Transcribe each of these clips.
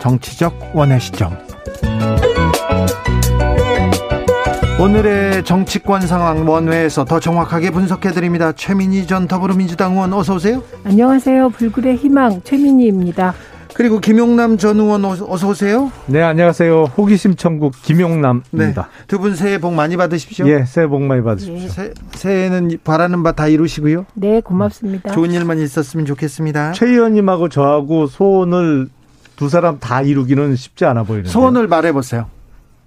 정치적 원의 시점 오늘의 정치권 상황 원회에서 더 정확하게 분석해 드립니다. 최민희 전 더불어민주당 의원 어서 오세요. 안녕하세요. 불굴의 희망 최민희입니다. 그리고 김용남 전 의원 어서 오세요. 네, 안녕하세요. 호기심 천국 김용남입니다. 네, 두 분 새해 복 많이 받으십시오. 예, 새해 복 많이 받으십시오. 새, 새해는 바라는 바 다 이루시고요. 네, 고맙습니다. 좋은 일만 있었으면 좋겠습니다. 최 의원님하고 저하고 소원을 두 사람 다 이루기는 쉽지 않아 보이는데. 소원을 말해 보세요.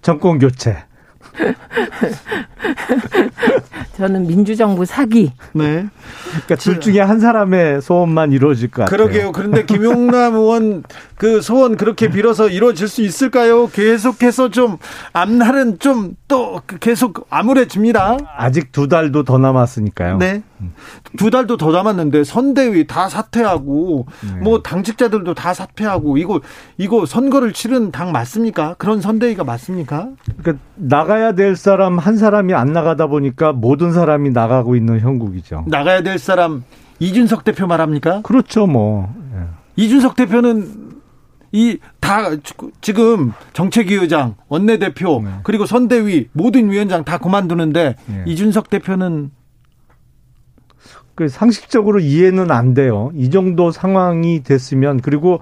정권 교체. 저는 민주정부 사기. 네. 그러니까 둘 중에 한 사람의 소원만 이루어질 것 같아요. 그러게요. 그런데 김용남 의원 그 소원 그렇게 빌어서 이루어질 수 있을까요? 계속해서 좀 앞날은 좀 또 계속 암울해집니다. 아직 두 달도 더 남았으니까요. 네. 두 달도 더 남았는데 선대위 다 사퇴하고 네. 뭐 당직자들도 다 사퇴하고 이거 이거 선거를 치른 당 맞습니까? 그런 선대위가 맞습니까? 그러니까 나가 야 될 사람 한 사람이 안 나가다 보니까 모든 사람이 나가고 있는 형국이죠. 나가야 될 사람 이준석 대표 말합니까? 그렇죠, 뭐. 예. 이준석 대표는 이 다 지금 정책위 의장, 원내대표, 네. 그리고 선대위 모든 위원장 다 그만두는데 네. 이준석 대표는 그 상식적으로 이해는 안 돼요. 이 정도 상황이 됐으면 그리고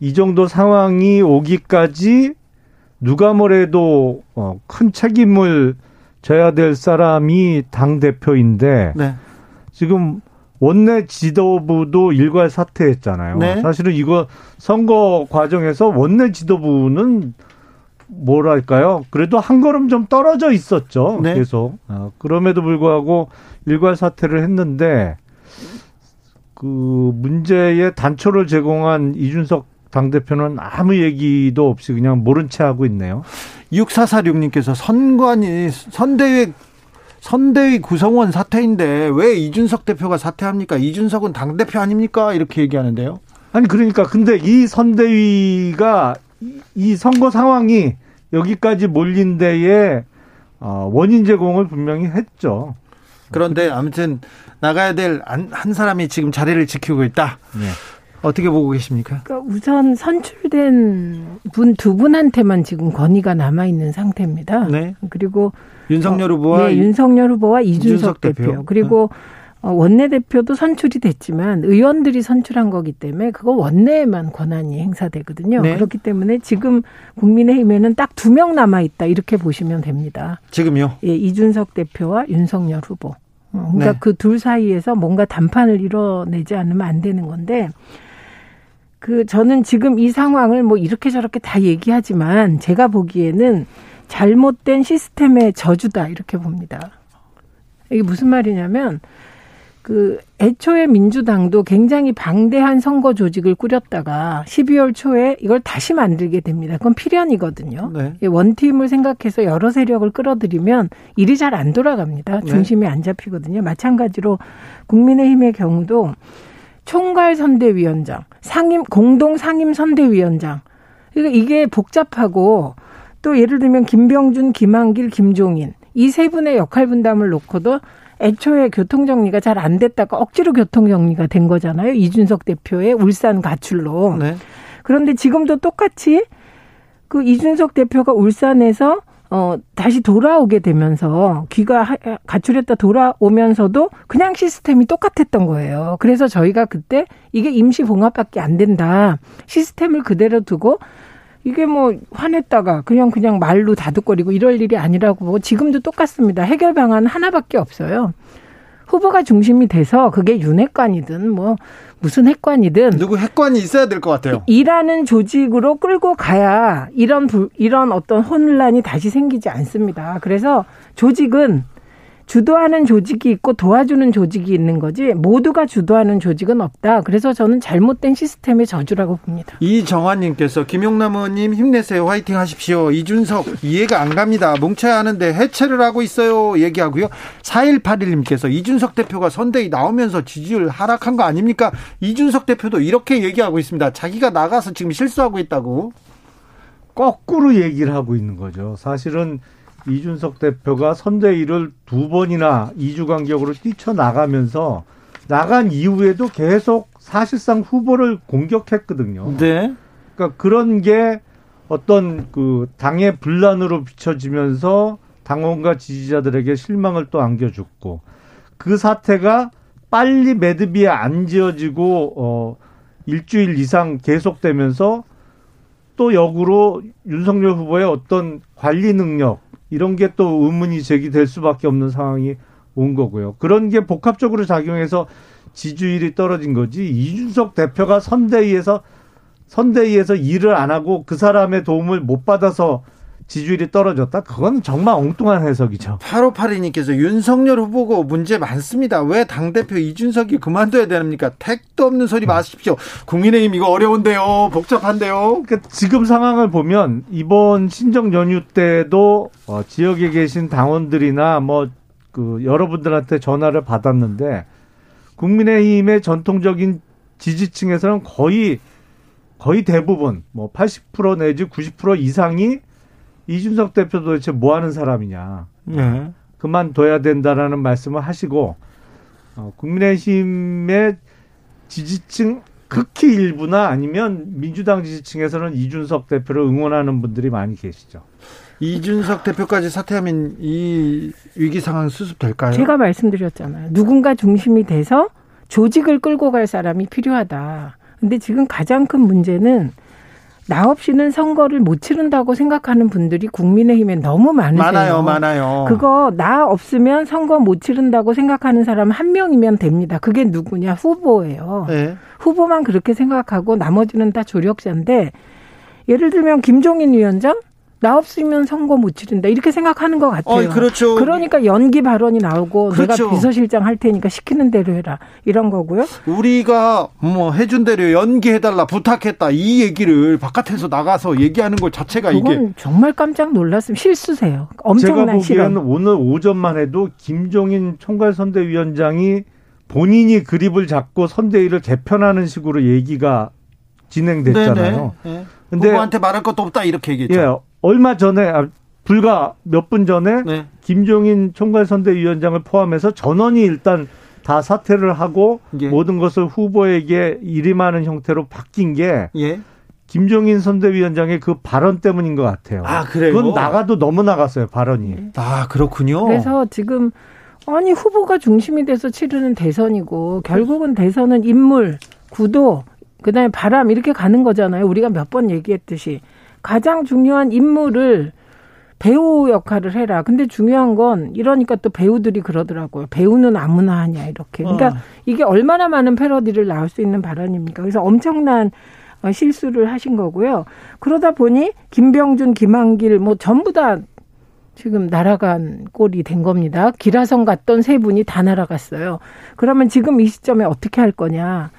이 정도 상황이 오기까지 누가 뭐래도 어, 큰 책임을 져야 될 사람이 당 대표인데 네. 지금 원내 지도부도 일괄 사퇴했잖아요. 네. 사실은 이거 선거 과정에서 원내 지도부는 뭐랄까요? 그래도 한 걸음 좀 떨어져 있었죠. 네. 계속. 어, 그럼에도 불구하고 일괄 사퇴를 했는데 그 문제의 단초를 제공한 이준석 당대표는 아무 얘기도 없이 그냥 모른 채 하고 있네요. 6446님께서 선관위, 선대위 선대위 구성원 사퇴인데 왜 이준석 대표가 사퇴합니까? 이준석은 당대표 아닙니까? 이렇게 얘기하는데요. 아니, 그러니까 근데 이 선대위가 이 선거 상황이 여기까지 몰린 데에 어, 원인 제공을 분명히 했죠. 그런데 아무튼 나가야 될 한 사람이 지금 자리를 지키고 있다. 네. 어떻게 보고 계십니까? 그러니까 우선 선출된 분 두 분한테만 지금 건의가 남아 있는 상태입니다. 네. 그리고 윤석열 후보와 어, 네, 윤석열 후보와 이준석, 이준석 대표. 대표. 그리고 네. 원내대표도 선출이 됐지만 의원들이 선출한 거기 때문에 그거 원내에만 권한이 행사되거든요. 네. 그렇기 때문에 지금 국민의힘에는 딱 두 명 남아 있다 이렇게 보시면 됩니다. 지금요? 예, 이준석 대표와 윤석열 후보. 어, 그러니까 네. 그둘 사이에서 뭔가 담판을 이뤄내지 않으면 안 되는 건데 그 저는 지금 이 상황을 뭐 이렇게 저렇게 다 얘기하지만 제가 보기에는 잘못된 시스템의 저주다 이렇게 봅니다. 이게 무슨 말이냐면 그 애초에 민주당도 굉장히 방대한 선거 조직을 꾸렸다가 12월 초에 이걸 다시 만들게 됩니다. 그건 필연이거든요. 네. 원팀을 생각해서 여러 세력을 끌어들이면 일이 잘 안 돌아갑니다. 네. 중심이 네. 안 잡히거든요. 마찬가지로 국민의힘의 경우도 총괄 선대위원장, 상임 공동 상임 선대위원장. 그러니까 이게 복잡하고 또 예를 들면 김병준, 김한길, 김종인 이 세 분의 역할 분담을 놓고도 애초에 교통 정리가 잘 안 됐다가 억지로 교통 정리가 된 거잖아요. 이준석 대표의 울산 가출로. 네. 그런데 지금도 똑같이 그 이준석 대표가 울산에서 어, 다시 돌아오게 되면서 귀가 가출했다 돌아오면서도 그냥 시스템이 똑같았던 거예요. 그래서 저희가 그때 이게 임시 봉합밖에 안 된다. 시스템을 그대로 두고 이게 뭐 화냈다가 그냥 그냥 말로 다독거리고 이럴 일이 아니라고 지금도 똑같습니다. 해결 방안 하나밖에 없어요. 후보가 중심이 돼서 그게 윤핵관이든 뭐 무슨 핵관이든 누구 핵관이 있어야 될 것 같아요. 일하는 조직으로 끌고 가야 이런 불, 이런 어떤 혼란이 다시 생기지 않습니다. 그래서 조직은 주도하는 조직이 있고 도와주는 조직이 있는 거지 모두가 주도하는 조직은 없다. 그래서 저는 잘못된 시스템의 저주라고 봅니다. 이정환님께서 김용남 의원님 힘내세요. 화이팅 하십시오. 이준석 이해가 안 갑니다. 뭉쳐야 하는데 해체를 하고 있어요. 얘기하고요. 4181님께서 이준석 대표가 선대위 나오면서 지지율 하락한 거 아닙니까? 이준석 대표도 이렇게 얘기하고 있습니다. 자기가 나가서 지금 실수하고 있다고. 거꾸로 얘기를 하고 있는 거죠. 사실은 이준석 대표가 선대위를 두 번이나 2주 간격으로 뛰쳐나가면서 나간 이후에도 계속 사실상 후보를 공격했거든요. 네. 그러니까 그런 게 어떤 그 당의 분란으로 비춰지면서 당원과 지지자들에게 실망을 또 안겨줬고 그 사태가 빨리 매듭이 안 지어지고 어 일주일 이상 계속되면서 또 역으로 윤석열 후보의 어떤 관리 능력 이런 게 또 의문이 제기될 수밖에 없는 상황이 온 거고요. 그런 게 복합적으로 작용해서 지지율이 떨어진 거지 이준석 대표가 선대위에서 선대위에서 일을 안 하고 그 사람의 도움을 못 받아서 지지율이 떨어졌다? 그건 정말 엉뚱한 해석이죠. 8582님께서 윤석열 후보고 문제 많습니다. 왜 당대표 이준석이 그만둬야 됩니까? 택도 없는 소리 마십시오. 국민의힘 이거 어려운데요. 복잡한데요. 그러니까 지금 상황을 보면 이번 신정 연휴 때도 어, 지역에 계신 당원들이나 뭐 그 여러분들한테 전화를 받았는데 국민의힘의 전통적인 지지층에서는 거의 거의 대부분 뭐 80% 내지 90% 이상이 이준석 대표 도대체 뭐 하는 사람이냐. 네. 그만둬야 된다라는 말씀을 하시고, 어, 국민의힘의 지지층 극히 일부나 아니면 민주당 지지층에서는 이준석 대표를 응원하는 분들이 많이 계시죠. 이준석 대표까지 사퇴하면 이 위기 상황 수습될까요? 제가 말씀드렸잖아요. 누군가 중심이 돼서 조직을 끌고 갈 사람이 필요하다. 근데 지금 가장 큰 문제는 나 없이는 선거를 못 치른다고 생각하는 분들이 국민의힘에 너무 많으세요. 많아요, 많아요. 그거 나 없으면 선거 못 치른다고 생각하는 사람 한 명이면 됩니다. 그게 누구냐? 후보예요. 네. 후보만 그렇게 생각하고 나머지는 다 조력자인데 예를 들면 김종인 위원장 나 없으면 선거 못 치른다 이렇게 생각하는 것 같아요. 어, 그렇죠. 그러니까 연기 발언이 나오고 그렇죠. 내가 비서실장 할 테니까 시키는 대로 해라 이런 거고요. 우리가 뭐 해준 대로 연기해달라 부탁했다 이 얘기를 바깥에서 나가서 얘기하는 것 자체가 그건 이게 정말 깜짝 놀랐으면 실수세요. 제가 엄청난 보기에는 실언. 오늘 오전만 해도 김종인 총괄선대위원장이 본인이 그립을 잡고 선대위를 개편하는 식으로 얘기가 진행됐잖아요. 네네. 네. 근데 후보한테 말할 것도 없다 이렇게 얘기했죠. 예, 얼마 전에 아, 불과 몇 분 전에 네. 김종인 총괄선대위원장을 포함해서 전원이 일단 다 사퇴를 하고 예. 모든 것을 후보에게 일임하는 형태로 바뀐 게 예. 김종인 선대위원장의 그 발언 때문인 것 같아요. 아, 그래요? 그건 나가도 너무 나갔어요 발언이. 아 그렇군요. 그래서 지금 아니 후보가 중심이 돼서 치르는 대선이고 결국은 대선은 인물, 구도, 그다음에 바람 이렇게 가는 거잖아요. 우리가 몇 번 얘기했듯이 가장 중요한 인물을 배우 역할을 해라. 근데 중요한 건 이러니까 또 배우들이 그러더라고요. 배우는 아무나 하냐 이렇게. 그러니까 어. 이게 얼마나 많은 패러디를 나올 수 있는 발언입니까? 그래서 엄청난 어, 실수를 하신 거고요. 그러다 보니 김병준, 김한길 뭐 전부 다 지금 날아간 꼴이 된 겁니다. 기라성 갔던 세 분이 다 날아갔어요. 그러면 지금 이 시점에 어떻게 할 거냐?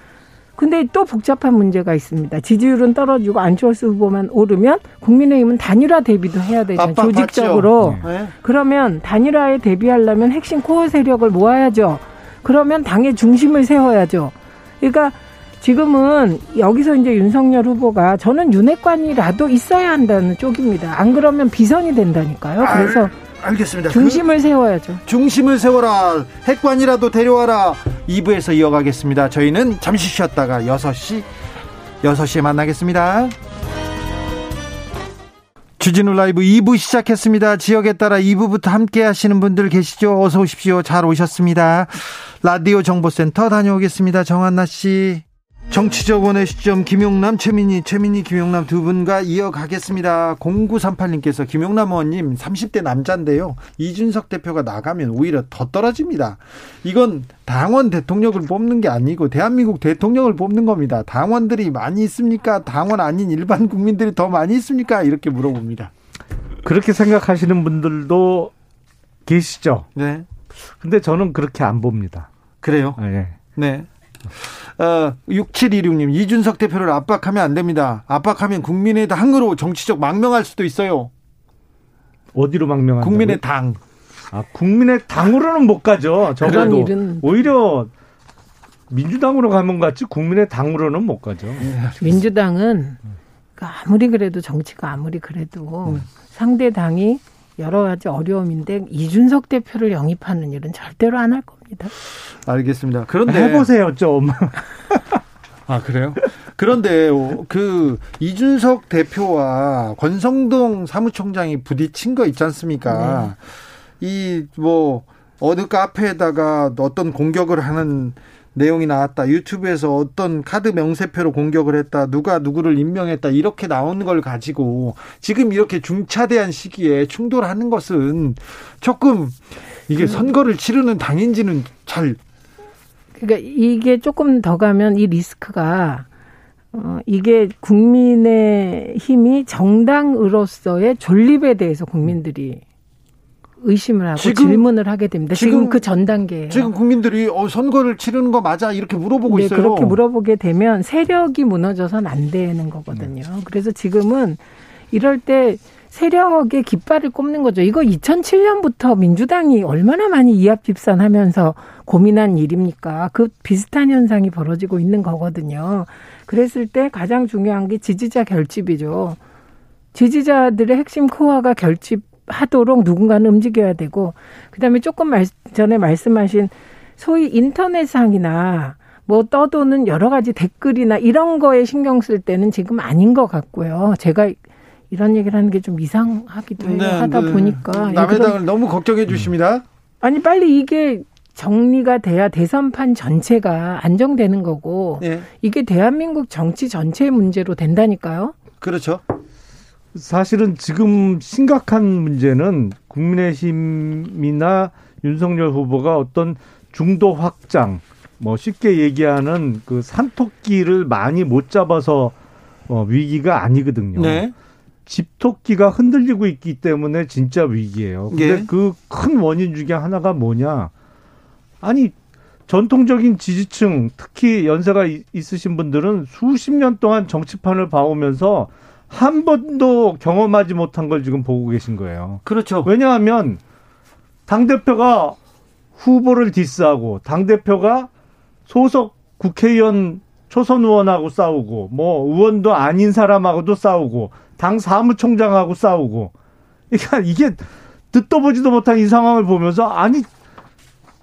근데 또 복잡한 문제가 있습니다. 지지율은 떨어지고 안철수 후보만 오르면 국민의힘은 단일화 대비도 해야. 압박 조직적으로. 네. 그러면 단일화에 대비하려면 핵심 코어 세력을 모아야죠. 그러면 당의 중심을 세워야죠. 그러니까 지금은 여기서 이제 윤석열 후보가 저는 윤핵관이라도 있어야 한다는 쪽입니다. 안 그러면 비선이 된다니까요. 그래서 알겠습니다. 중심을 세워야죠. 그 중심을 세워라. 핵관이라도 데려와라. 2부에서 이어가겠습니다. 저희는 잠시 쉬었다가 6시 6시에 만나겠습니다. 주진우 라이브 2부 시작했습니다. 지역에 따라 2부부터 함께 하시는 분들 계시죠? 어서 오십시오. 잘 오셨습니다. 라디오 정보센터 다녀오겠습니다. 정한나 씨. 정치적 원의 시점 김용남, 최민희, 최민희, 김용남 두 분과 이어가겠습니다. 0938님께서 김용남 의원님 30대 남자인데요. 이준석 대표가 나가면 오히려 더 떨어집니다. 이건 당원 대통령을 뽑는 게 아니고 대한민국 대통령을 뽑는 겁니다. 당원들이 많이 있습니까? 당원 아닌 일반 국민들이 더 많이 있습니까? 이렇게 물어봅니다. 그렇게 생각하시는 분들도 계시죠. 네. 근데 저는 그렇게 안 봅니다. 그래요? 네. 네. 어, 6726님, 이준석 대표를 압박하면 안 됩니다. 압박하면 국민의당으로 정치적 망명할 수도 있어요. 어디로 망명한 국민의당. 아, 국민의당으로는 못 가죠. 적어도 일은... 오히려 민주당으로 가면 같지 국민의당으로는 못 가죠. 민주당은 아무리 그래도 정치가 아무리 그래도 음. 상대 당이 여러 가지 어려움인데 이준석 대표를 영입하는 일은 절대로 안 할 겁니다. 알겠습니다. 그런데 해보세요 좀. 아 그래요? 그런데 그 이준석 대표와 권성동 사무총장이 부딪힌 거 있지 않습니까? 네. 이뭐 어느 카페에다가 어떤 공격을 하는 내용이 나왔다. 유튜브에서 어떤 카드 명세표로 공격을 했다. 누가 누구를 임명했다. 이렇게 나오는 걸 가지고 지금 이렇게 중차대한 시기에 충돌하는 것은 조금 이게 그 선거를 치르는 당인지는 잘 그러니까 이게 조금 더 가면 이 리스크가 어, 이게 국민의 힘이 정당으로서의 존립에 대해서 국민들이 의심을 하고 지금, 질문을 하게 됩니다. 지금, 지금 그 전 단계에 지금 국민들이 어, 선거를 치르는 거 맞아 이렇게 물어보고 네, 있어요. 그렇게 물어보게 되면 세력이 무너져서는 안 되는 거거든요. 네. 그래서 지금은 이럴 때 세력의 깃발을 꼽는 거죠. 이거 2007년부터 민주당이 얼마나 많이 이합 집산하면서 고민한 일입니까? 그 비슷한 현상이 벌어지고 있는 거거든요. 그랬을 때 가장 중요한 게 지지자 결집이죠. 지지자들의 핵심 코어가 결집 하도록 누군가는 움직여야 되고 그다음에 조금 말, 전에 말씀하신 소위 인터넷상이나 뭐 떠도는 여러 가지 댓글이나 이런 거에 신경 쓸 때는 지금 아닌 것 같고요. 제가 이런 얘기를 하는 게 좀 이상하기도 해요. 네, 하다 네. 보니까 남의 당을 너무 걱정해 주십니다. 아니 빨리 이게 정리가 돼야 대선판 전체가 안정되는 거고 네. 이게 대한민국 정치 전체의 문제로 된다니까요. 그렇죠. 사실은 지금 심각한 문제는 국민의힘이나 윤석열 후보가 어떤 중도 확장, 뭐 쉽게 얘기하는 그 산토끼를 많이 못 잡아서 어, 위기가 아니거든요. 네. 집토끼가 흔들리고 있기 때문에 진짜 위기예요. 근데 예. 그큰 원인 중에 하나가 뭐냐? 아니 전통적인 지지층, 특히 연세가 있으신 분들은 수십 년 동안 정치판을 봐오면서 한 번도 경험하지 못한 걸 지금 보고 계신 거예요. 그렇죠. 왜냐하면 당대표가 후보를 디스하고 당대표가 소속 국회의원 초선 의원하고 싸우고 뭐 의원도 아닌 사람하고도 싸우고 당 사무총장하고 싸우고 그러니까 이게 듣도 보지도 못한 이 상황을 보면서 아니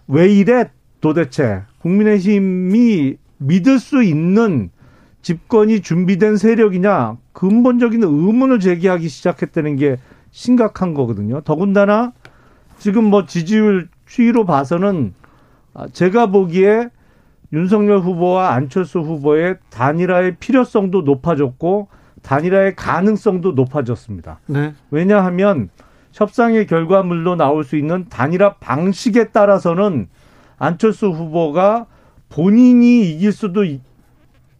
왜 이래 도대체 국민의힘이 믿을 수 있는 집권이 준비된 세력이냐 근본적인 의문을 제기하기 시작했다는 게 심각한 거거든요. 더군다나 지금 뭐 지지율 추이로 봐서는 아, 제가 보기에 윤석열 후보와 안철수 후보의 단일화의 필요성도 높아졌고 단일화의 가능성도 높아졌습니다. 네. 왜냐하면 협상의 결과물로 나올 수 있는 단일화 방식에 따라서는 안철수 후보가 본인이 이길 수도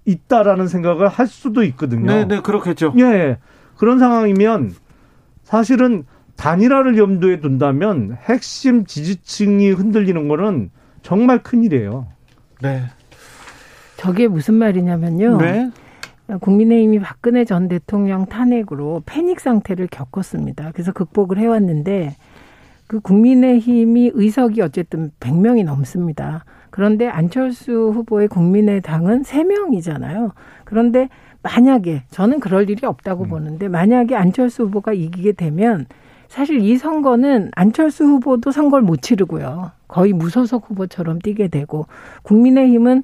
있다라는 생각을 할 수도 있거든요. 네, 네, 그렇겠죠. 예. 그런 상황이면 사실은 단일화를 염두에 둔다면 핵심 지지층이 흔들리는 거는 정말 큰일이에요. 네. 저게 무슨 말이냐면요. 네. 국민의힘이 박근혜 전 대통령 탄핵으로 패닉 상태를 겪었습니다. 그래서 극복을 해왔는데 그 국민의힘이 의석이 어쨌든 100명이 넘습니다. 그런데 안철수 후보의 국민의당은 3명이잖아요. 그런데 만약에 저는 그럴 일이 없다고 음. 보는데 만약에 안철수 후보가 이기게 되면 사실 이 선거는 안철수 후보도 선거를 못 치르고요. 거의 무소속 후보처럼 뛰게 되고 국민의힘은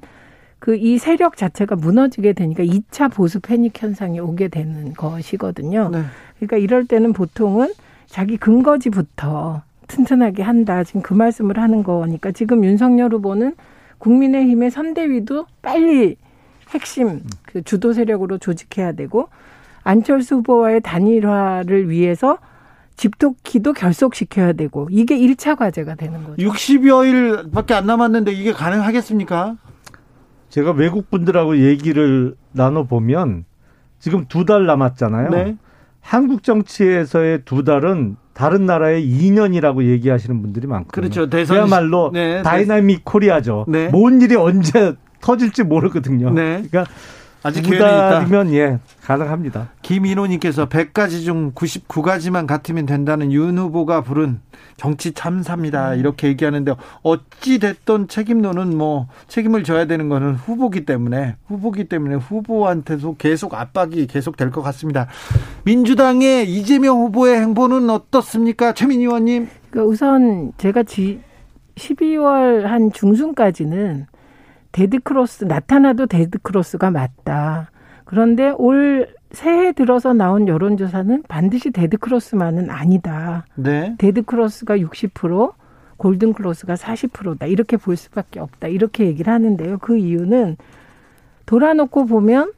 그 이 세력 자체가 무너지게 되니까 2차 보수 패닉 현상이 오게 되는 것이거든요. 네. 그러니까 이럴 때는 보통은 자기 근거지부터 튼튼하게 한다. 지금 그 말씀을 하는 거니까 지금 윤석열 후보는 국민의힘의 선대위도 빨리 핵심 그 주도 세력으로 조직해야 되고 안철수 후보와의 단일화를 위해서 집토끼도 결속시켜야 되고 이게 1차 과제가 되는 거죠. 60여일 밖에 안 남았는데 이게 가능하겠습니까? 제가 외국 분들하고 얘기를 나눠 보면 지금 두 달 남았잖아요. 네. 한국 정치에서의 두 달은 다른 나라의 2년이라고 얘기하시는 분들이 많거든요. 그렇죠. 대선 그야말로 네, dynamic Korea죠. 네. 뭔 일이 언제 터질지 모르거든요. 네. 그러니까 아직 기회는 있다. 예, 가능합니다. 김인호님께서 100가지 중 99가지만 같으면 된다는 윤 후보가 부른 정치 참사입니다. 음. 이렇게 얘기하는데 어찌 됐던 책임론은 뭐 책임을 져야 되는 거는 후보기 때문에 후보기 때문에 후보한테도 계속 압박이 계속 될 것 같습니다. 민주당의 이재명 후보의 행보는 어떻습니까, 최민 의원님? 그러니까 우선 제가 지 12월 한 중순까지는 데드크로스 나타나도 데드크로스가 맞다. 그런데 올 새해 들어서 나온 여론조사는 반드시 데드크로스만은 아니다. 네. 데드크로스가 60%, 골든크로스가 40%다. 이렇게 볼 수밖에 없다. 이렇게 얘기를 하는데요. 그 이유는 돌아놓고 보면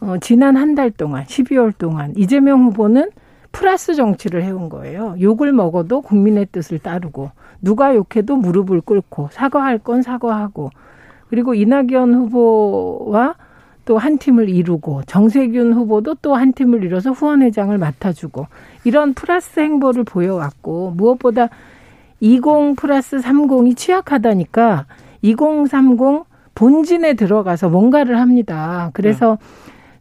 어, 지난 한 달 동안, 12월 동안 이재명 후보는 플러스 정치를 해온 거예요. 욕을 먹어도 국민의 뜻을 따르고 누가 욕해도 무릎을 꿇고 사과할 건 사과하고 그리고 이낙연 후보와 또 한 팀을 이루고 정세균 후보도 또 한 팀을 이뤄서 후원회장을 맡아주고 이런 플러스 행보를 보여왔고 무엇보다 20 플러스 30이 취약하다니까 2030 본진에 들어가서 뭔가를 합니다. 그래서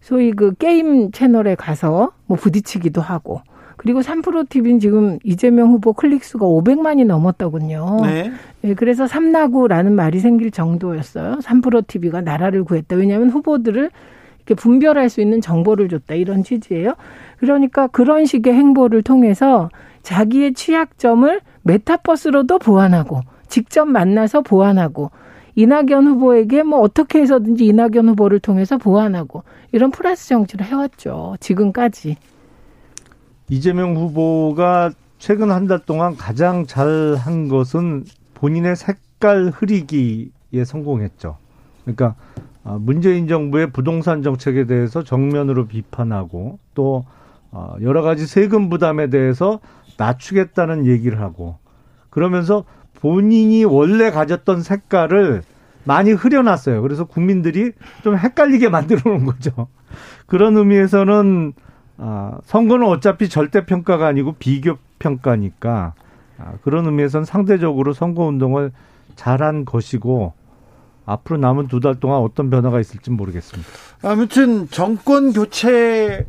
소위 그 게임 채널에 가서 뭐 부딪히기도 하고 그리고 3프로 TV는 지금 이재명 후보 클릭 수가 500만이 넘었더군요. 네. 네. 그래서 삼나구라는 말이 생길 정도였어요. 3프로 TV가 나라를 구했다. 왜냐하면 후보들을 이렇게 분별할 수 있는 정보를 줬다. 이런 취지예요. 그러니까 그런 식의 행보를 통해서 자기의 취약점을 메타버스로도 보완하고 직접 만나서 보완하고 이낙연 후보에게 뭐 어떻게 해서든지 이낙연 후보를 통해서 보완하고 이런 플러스 정치를 해왔죠. 지금까지. 이재명 후보가 최근 한 달 동안 가장 잘한 것은 본인의 색깔 흐리기에 성공했죠. 그러니까 아, 문재인 정부의 부동산 정책에 대해서 정면으로 비판하고 또 아, 여러 가지 세금 부담에 대해서 낮추겠다는 얘기를 하고 그러면서 본인이 원래 가졌던 색깔을 많이 흐려놨어요. 그래서 국민들이 좀 헷갈리게 만들어 놓은 거죠. 그런 의미에서는 아, 선거는 어차피 절대 평가가 아니고 비교 평가니까 아, 그런 의미에서는 상대적으로 선거 운동을 잘한 것이고 앞으로 남은 두 달 동안 어떤 변화가 있을지 모르겠습니다. 아무튼 정권 교체를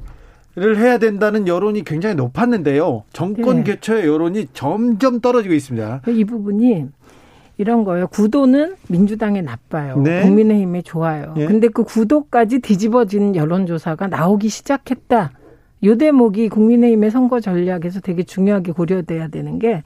해야 된다는 여론이 굉장히 높았는데요. 정권 네. 교체 여론이 점점 떨어지고 있습니다. 이 부분이 이런 거예요. 구도는 민주당에 나빠요. 네. 국민의힘에 좋아요. 네. 근데 그 구도까지 뒤집어진 여론조사가 나오기 시작했다. 요 대목이 국민의힘의 선거 전략에서 되게 중요하게 고려돼야 되는 게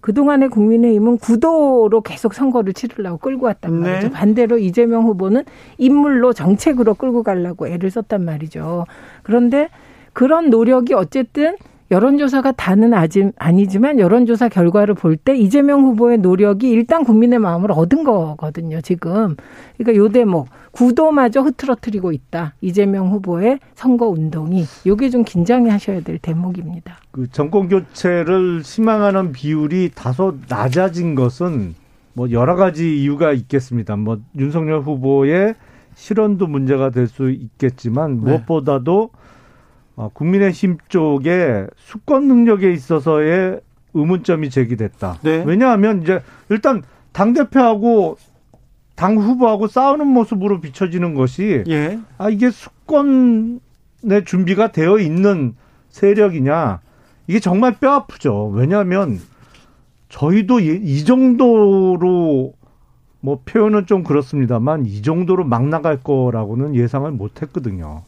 그동안의 국민의힘은 구도로 계속 선거를 치르려고 끌고 왔단 네. 말이죠. 네. 반대로 이재명 후보는 인물로 정책으로 끌고 가려고 애를 썼단 말이죠. 그런데 그런 노력이 어쨌든 여론조사가 다는 아니지만 여론조사 결과를 볼 때 이재명 후보의 노력이 일단 국민의 마음을 얻은 거거든요, 지금. 그러니까 요 대목, 구도마저 흐트러뜨리고 있다. 이재명 후보의 선거 운동이. 요게 좀 긴장해 하셔야 될 대목입니다. 그 정권 교체를 희망하는 비율이 다소 낮아진 것은 뭐 여러 가지 이유가 있겠습니다. 뭐 윤석열 후보의 실언도 문제가 될 수 있겠지만 네. 무엇보다도 네. 어, 국민의힘 쪽에 수권 능력에 있어서의 의문점이 제기됐다. 네. 왜냐하면 이제 일단 당 대표하고 당 후보하고 싸우는 모습으로 비춰지는 것이 예. 아 이게 수권의 준비가 되어 있는 세력이냐 이게 정말 뼈 아프죠. 왜냐하면 저희도 이 정도로 뭐 표현은 좀 그렇습니다만 이 정도로 막 나갈 거라고는 예상을 못 했거든요.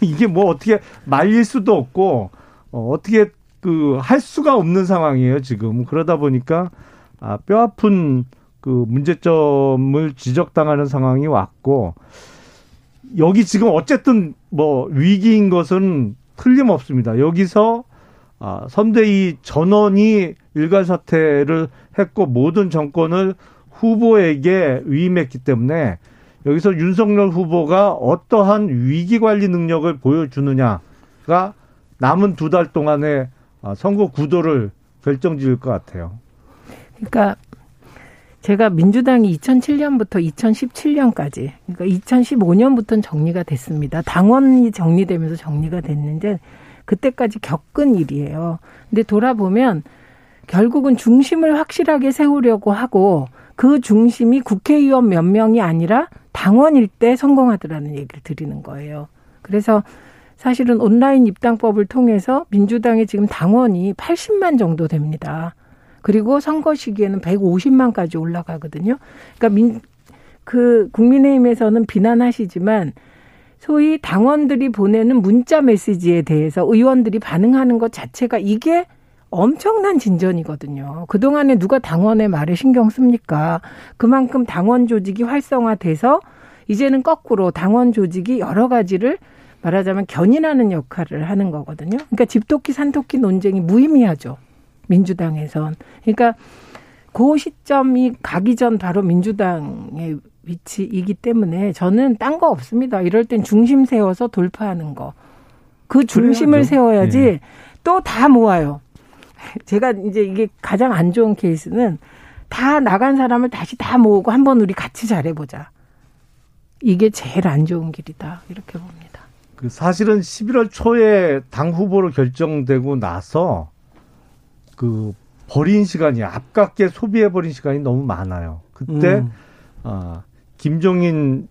이게 뭐 어떻게 말릴 수도 없고 어, 어떻게 그 할 수가 없는 상황이에요 지금 그러다 보니까 아, 뼈 아픈 그 문제점을 지적당하는 상황이 왔고 여기 지금 어쨌든 뭐 위기인 것은 틀림없습니다. 여기서 아, 선대위 전원이 일괄 사퇴를 했고 모든 정권을 후보에게 위임했기 때문에 여기서 윤석열 후보가 어떠한 위기 관리 능력을 보여주느냐가 남은 두 달 동안의 아, 선거 구도를 결정지을 것 같아요. 그러니까 제가 민주당이 2007년부터 2017년까지, 그러니까 2015년부터는 정리가 됐습니다. 당원이 정리되면서 정리가 됐는데 그때까지 겪은 일이에요. 근데 돌아보면 결국은 중심을 확실하게 세우려고 하고 그 중심이 국회의원 몇 명이 아니라 당원일 때 성공하더라는 얘기를 드리는 거예요. 그래서 사실은 온라인 입당법을 통해서 민주당의 지금 당원이 80만 정도 됩니다. 그리고 선거 시기에는 150만까지 올라가거든요. 그러니까 민, 그 국민의힘에서는 비난하시지만 소위 당원들이 보내는 문자 메시지에 대해서 의원들이 반응하는 것 자체가 이게 엄청난 진전이거든요. 그동안에 누가 당원의 말에 신경 씁니까? 그만큼 당원 조직이 활성화돼서 이제는 거꾸로 당원 조직이 여러 가지를 말하자면 견인하는 역할을 하는 거거든요. 그러니까 집토끼 산토끼 논쟁이 무의미하죠. 민주당에선. 그러니까 그 시점이 가기 전 바로 민주당의 위치이기 때문에 저는 딴 거 없습니다. 이럴 땐 중심 세워서 돌파하는 거. 그 중심을 그래야죠. 세워야지 네. 또다 모아요. 제가 이제 이게 가장 안 좋은 케이스는 다 나간 사람을 다시 다 모으고 한번 우리 같이 잘해보자. 이게 제일 안 좋은 길이다. 이렇게 봅니다. 그 사실은 11월 초에 당 후보로 결정되고 나서 그 버린 시간이 아깝게 소비해 버린 시간이 너무 많아요. 그때 음. 아 김종인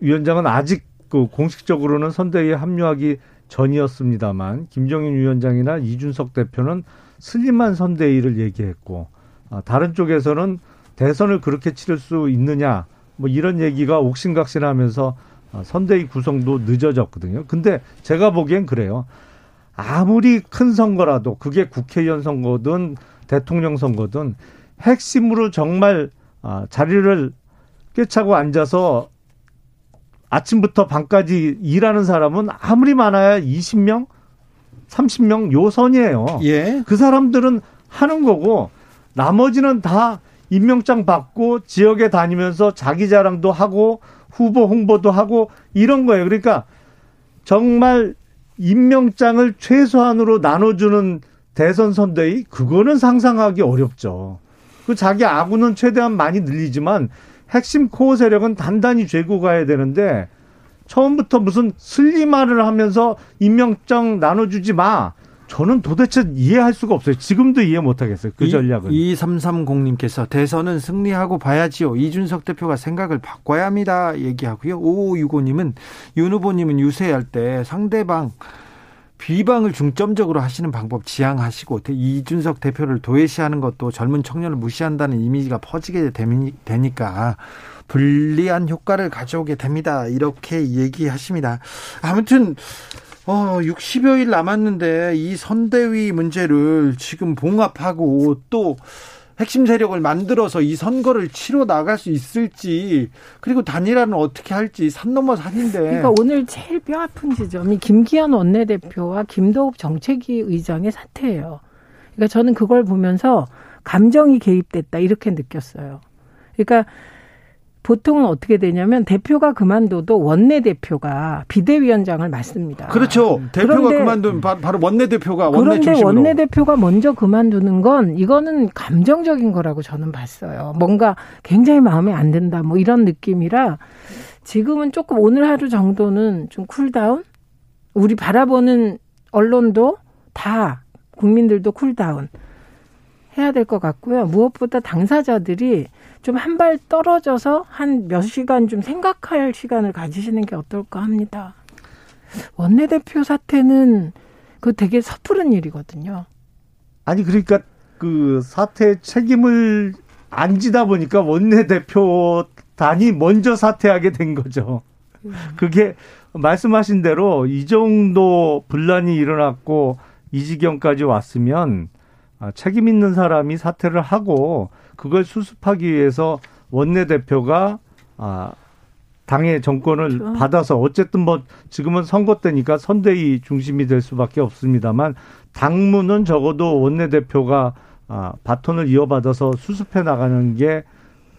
위원장은 아직 그 공식적으로는 선대위에 합류하기 전이었습니다만 김종인 위원장이나 이준석 대표는 슬림한 선대위를 얘기했고 아, 다른 쪽에서는 대선을 그렇게 치를 수 있느냐 뭐 이런 얘기가 옥신각신하면서 아, 선대위 구성도 늦어졌거든요. 근데 제가 보기엔 그래요. 아무리 큰 선거라도 그게 국회의원 선거든 대통령 선거든 핵심으로 정말 아, 자리를 꿰차고 앉아서 아침부터 밤까지 일하는 사람은 아무리 많아야 20명, 30명 요 선이에요. 예. 그 사람들은 하는 거고 나머지는 다 임명장 받고 지역에 다니면서 자기 자랑도 하고 후보 홍보도 하고 이런 거예요. 그러니까 정말 임명장을 최소한으로 나눠주는 대선 선대위 그거는 상상하기 어렵죠. 그 자기 아군은 최대한 많이 늘리지만 핵심 코어 세력은 단단히 죄고 가야 되는데 처음부터 무슨 슬리마를 하면서 임명장 나눠주지 마. 저는 도대체 이해할 수가 없어요. 지금도 이해 못하겠어요. 그 전략은. 2330님께서 대선은 승리하고 봐야지요. 이준석 대표가 생각을 바꿔야 합니다. 얘기하고요. 5565님은 윤 후보님은 유세할 때 상대방 비방을 중점적으로 하시는 방법 지향하시고 이준석 대표를 도외시하는 것도 젊은 청년을 무시한다는 이미지가 퍼지게 되니까 불리한 효과를 가져오게 됩니다. 이렇게 얘기하십니다. 아무튼 어 60여일 남았는데 이 선대위 문제를 지금 봉합하고 또 핵심 세력을 만들어서 이 선거를 치러 나갈 수 있을지 그리고 단일화는 어떻게 할지 산 넘어 산인데. 그러니까 오늘 제일 뼈 아픈 지점이 김기현 원내대표와 김도읍 정책위 의장의 사태예요. 그러니까 저는 그걸 보면서 감정이 개입됐다 이렇게 느꼈어요. 그러니까 보통은 어떻게 되냐면 대표가 그만둬도 원내 대표가 비대위원장을 맡습니다. 그렇죠. 대표가 그만둔 바로 원내 대표가 원내 그런데 원내 대표가 먼저 그만두는 건 이거는 감정적인 거라고 저는 봤어요. 뭔가 굉장히 마음에 안 든다 뭐 이런 느낌이라 지금은 조금 오늘 하루 정도는 좀 cool down. 우리 바라보는 언론도 다 국민들도 cool down 해야 될 것 같고요. 무엇보다 당사자들이 좀 한 발 떨어져서 한 몇 시간 좀 생각할 시간을 가지시는 게 어떨까 합니다. 원내대표 사태는 그 되게 섣부른 일이거든요. 아니 그러니까 그 사태 책임을 안 지다 보니까 원내대표 단이 먼저 사퇴하게 된 거죠. 음. 그게 말씀하신 대로 이 정도 분란이 일어났고 이 지경까지 왔으면 아, 책임 있는 사람이 사퇴를 하고 그걸 수습하기 위해서 원내대표가 아 당의 정권을 그렇죠. 받아서 어쨌든 뭐 지금은 선거 때니까 선대위 중심이 될 수밖에 없습니다만 당무는 적어도 원내대표가 아 바톤을 이어받아서 수습해 나가는 게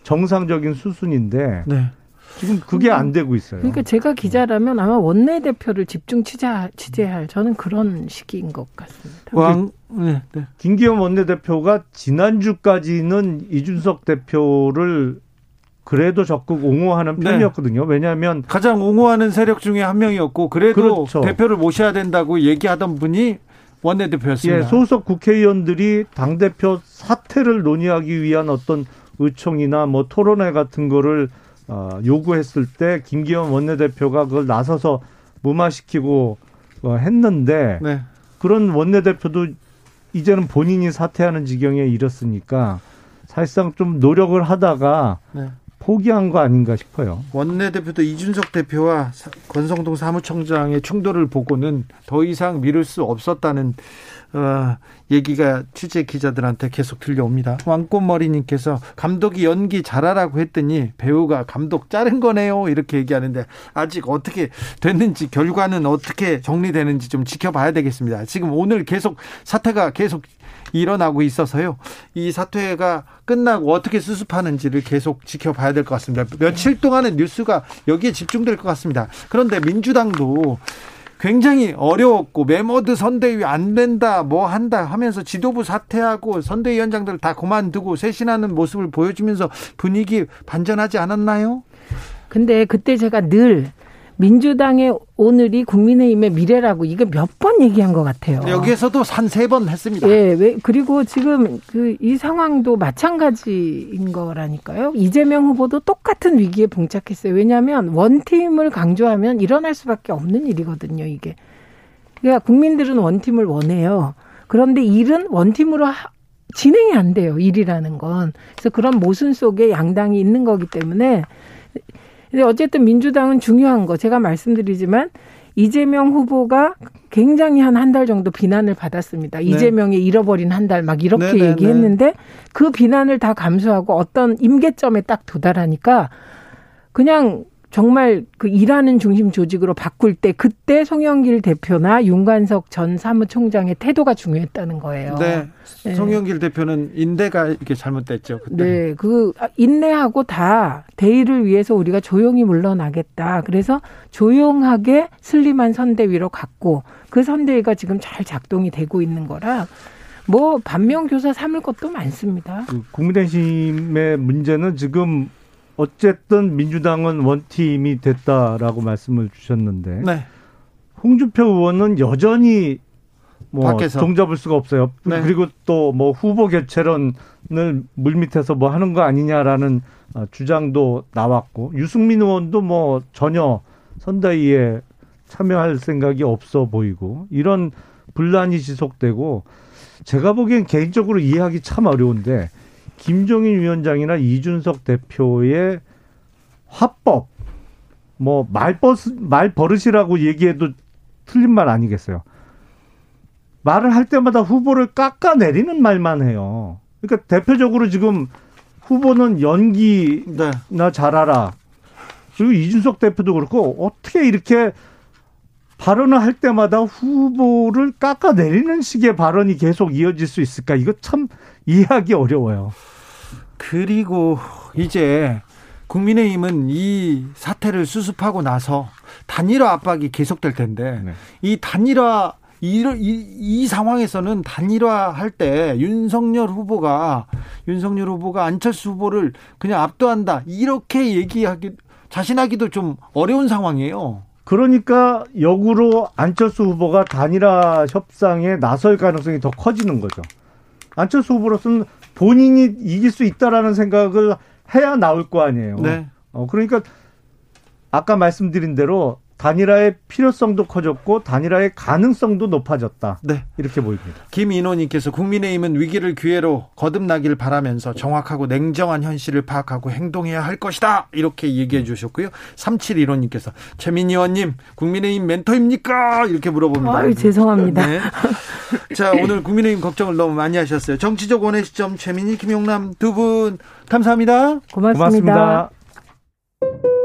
정상적인 수순인데 네. 지금 그게 안 되고 있어요. 그러니까 제가 기자라면 아마 원내 대표를 집중 취재, 취재할 저는 그런 시기인 것 같습니다. 왕, 네, 네. 김기현 원내 대표가 지난주까지는 이준석 대표를 그래도 적극 옹호하는 네. 편이었거든요. 네. 왜냐하면 가장 옹호하는 세력 중에 한 명이었고 그래도 그렇죠. 대표를 모셔야 된다고 얘기하던 분이 원내대표였습니다. 예, 소속 국회의원들이 당 대표 사퇴를 논의하기 위한 어떤 의총이나 뭐 토론회 같은 거를 어, 요구했을 때 김기현 원내대표가 그걸 나서서 무마시키고 어, 했는데 네. 그런 원내대표도 이제는 본인이 사퇴하는 지경에 이르렀으니까 사실상 좀 노력을 하다가 네. 포기한 거 아닌가 싶어요. 원내대표도 이준석 대표와 권성동 사무총장의 충돌을 보고는 더 이상 미룰 수 없었다는 어, 얘기가 취재 기자들한테 계속 들려옵니다. 왕꽃머리님께서 감독이 연기 잘하라고 했더니 배우가 감독 자른 거네요. 이렇게 얘기하는데 아직 어떻게 됐는지 결과는 어떻게 정리되는지 좀 지켜봐야 되겠습니다. 지금 오늘 계속 사태가 계속 일어나고 있어서요. 이 사퇴가 끝나고 어떻게 수습하는지를 계속 지켜봐야 될 것 같습니다. 며칠 동안은 뉴스가 여기에 집중될 것 같습니다. 그런데 민주당도 굉장히 어려웠고 매머드 선대위 안 된다 뭐 한다 하면서 지도부 사퇴하고 선대위원장들 다 그만두고 쇄신하는 모습을 보여주면서 분위기 반전하지 않았나요? 근데 그때 제가 늘 민주당의 오늘이 국민의힘의 미래라고 이게 몇번 얘기한 것 같아요. 여기에서도 한 세 번 했습니다. 예, 왜 그리고 지금 그 이 상황도 마찬가지인 거라니까요. 이재명 후보도 똑같은 위기에 봉착했어요. 왜냐하면 one team을 강조하면 일어날 수밖에 없는 일이거든요. 이게 그러니까 국민들은 원팀을 원해요. 그런데 일은 원팀으로 진행이 안 돼요. 일이라는 건. 그래서 그런 모순 속에 양당이 있는 거기 때문에 근데 어쨌든 민주당은 중요한 거 제가 말씀드리지만 이재명 후보가 굉장히 한 한 달 정도 비난을 받았습니다. 네. 이재명이 잃어버린 한 달 막 이렇게 네, 네, 얘기했는데 그 비난을 다 감수하고 어떤 임계점에 딱 도달하니까 그냥 정말 그 일하는 중심 조직으로 바꿀 때 그때 송영길 대표나 윤관석 전 사무총장의 태도가 중요했다는 거예요. 네. 네. 송영길 대표는 인내가 이렇게 잘못됐죠. 그때. 네. 그 인내하고 다 대의를 위해서 우리가 조용히 물러나겠다. 그래서 조용하게 슬림한 선대위로 갔고 그 선대위가 지금 잘 작동이 되고 있는 거라 뭐 반면 교사 삼을 것도 많습니다. 그 국민의힘의 문제는 지금 어쨌든 민주당은 원팀이 됐다라고 말씀을 주셨는데 네. 홍준표 의원은 여전히 뭐 밖에서. 종잡을 수가 없어요. 네. 그리고 또 뭐 후보 개최론을 물밑에서 뭐 하는 거 아니냐라는 어, 주장도 나왔고 유승민 의원도 뭐 전혀 선대위에 참여할 생각이 없어 보이고 이런 분란이 지속되고 제가 보기엔 개인적으로 이해하기 참 어려운데 김종인 위원장이나 이준석 대표의 화법, 뭐 말버스, 말버릇이라고 얘기해도 틀린 말 아니겠어요. 말을 할 때마다 후보를 깎아내리는 말만 해요. 그러니까 대표적으로 지금 후보는 연기나 네. 잘하라. 그리고 이준석 대표도 그렇고 어떻게 이렇게 발언을 할 때마다 후보를 깎아내리는 식의 발언이 계속 이어질 수 있을까? 이거 참 이해하기 어려워요. 그리고 이제 국민의힘은 이 사태를 수습하고 나서 단일화 압박이 계속될 텐데 네. 이 단일화 이, 이, 이 상황에서는 단일화 할 때 윤석열 후보가 윤석열 후보가 안철수 후보를 그냥 압도한다 이렇게 얘기하기 자신하기도 좀 어려운 상황이에요. 그러니까 역으로 안철수 후보가 단일화 협상에 나설 가능성이 더 커지는 거죠. 안철수 후보로서는 본인이 이길 수 있다라는 생각을 해야 나올 거 아니에요. 네. 어, 그러니까 아까 말씀드린 대로 단일화의 필요성도 커졌고 단일화의 가능성도 높아졌다. 네. 이렇게 보입니다. 김인호님께서 국민의힘은 위기를 기회로 거듭나기를 바라면서 정확하고 냉정한 현실을 파악하고 행동해야 할 것이다. 이렇게 얘기해 주셨고요. 3715님께서 최민희 의원님 국민의힘 멘토입니까? 이렇게 물어봅니다. 아유, 죄송합니다. 네. 자 오늘 국민의힘 걱정을 너무 많이 하셨어요. 정치적 원의 시점 최민희 김용남 두 분 감사합니다. 고맙습니다. 고맙습니다.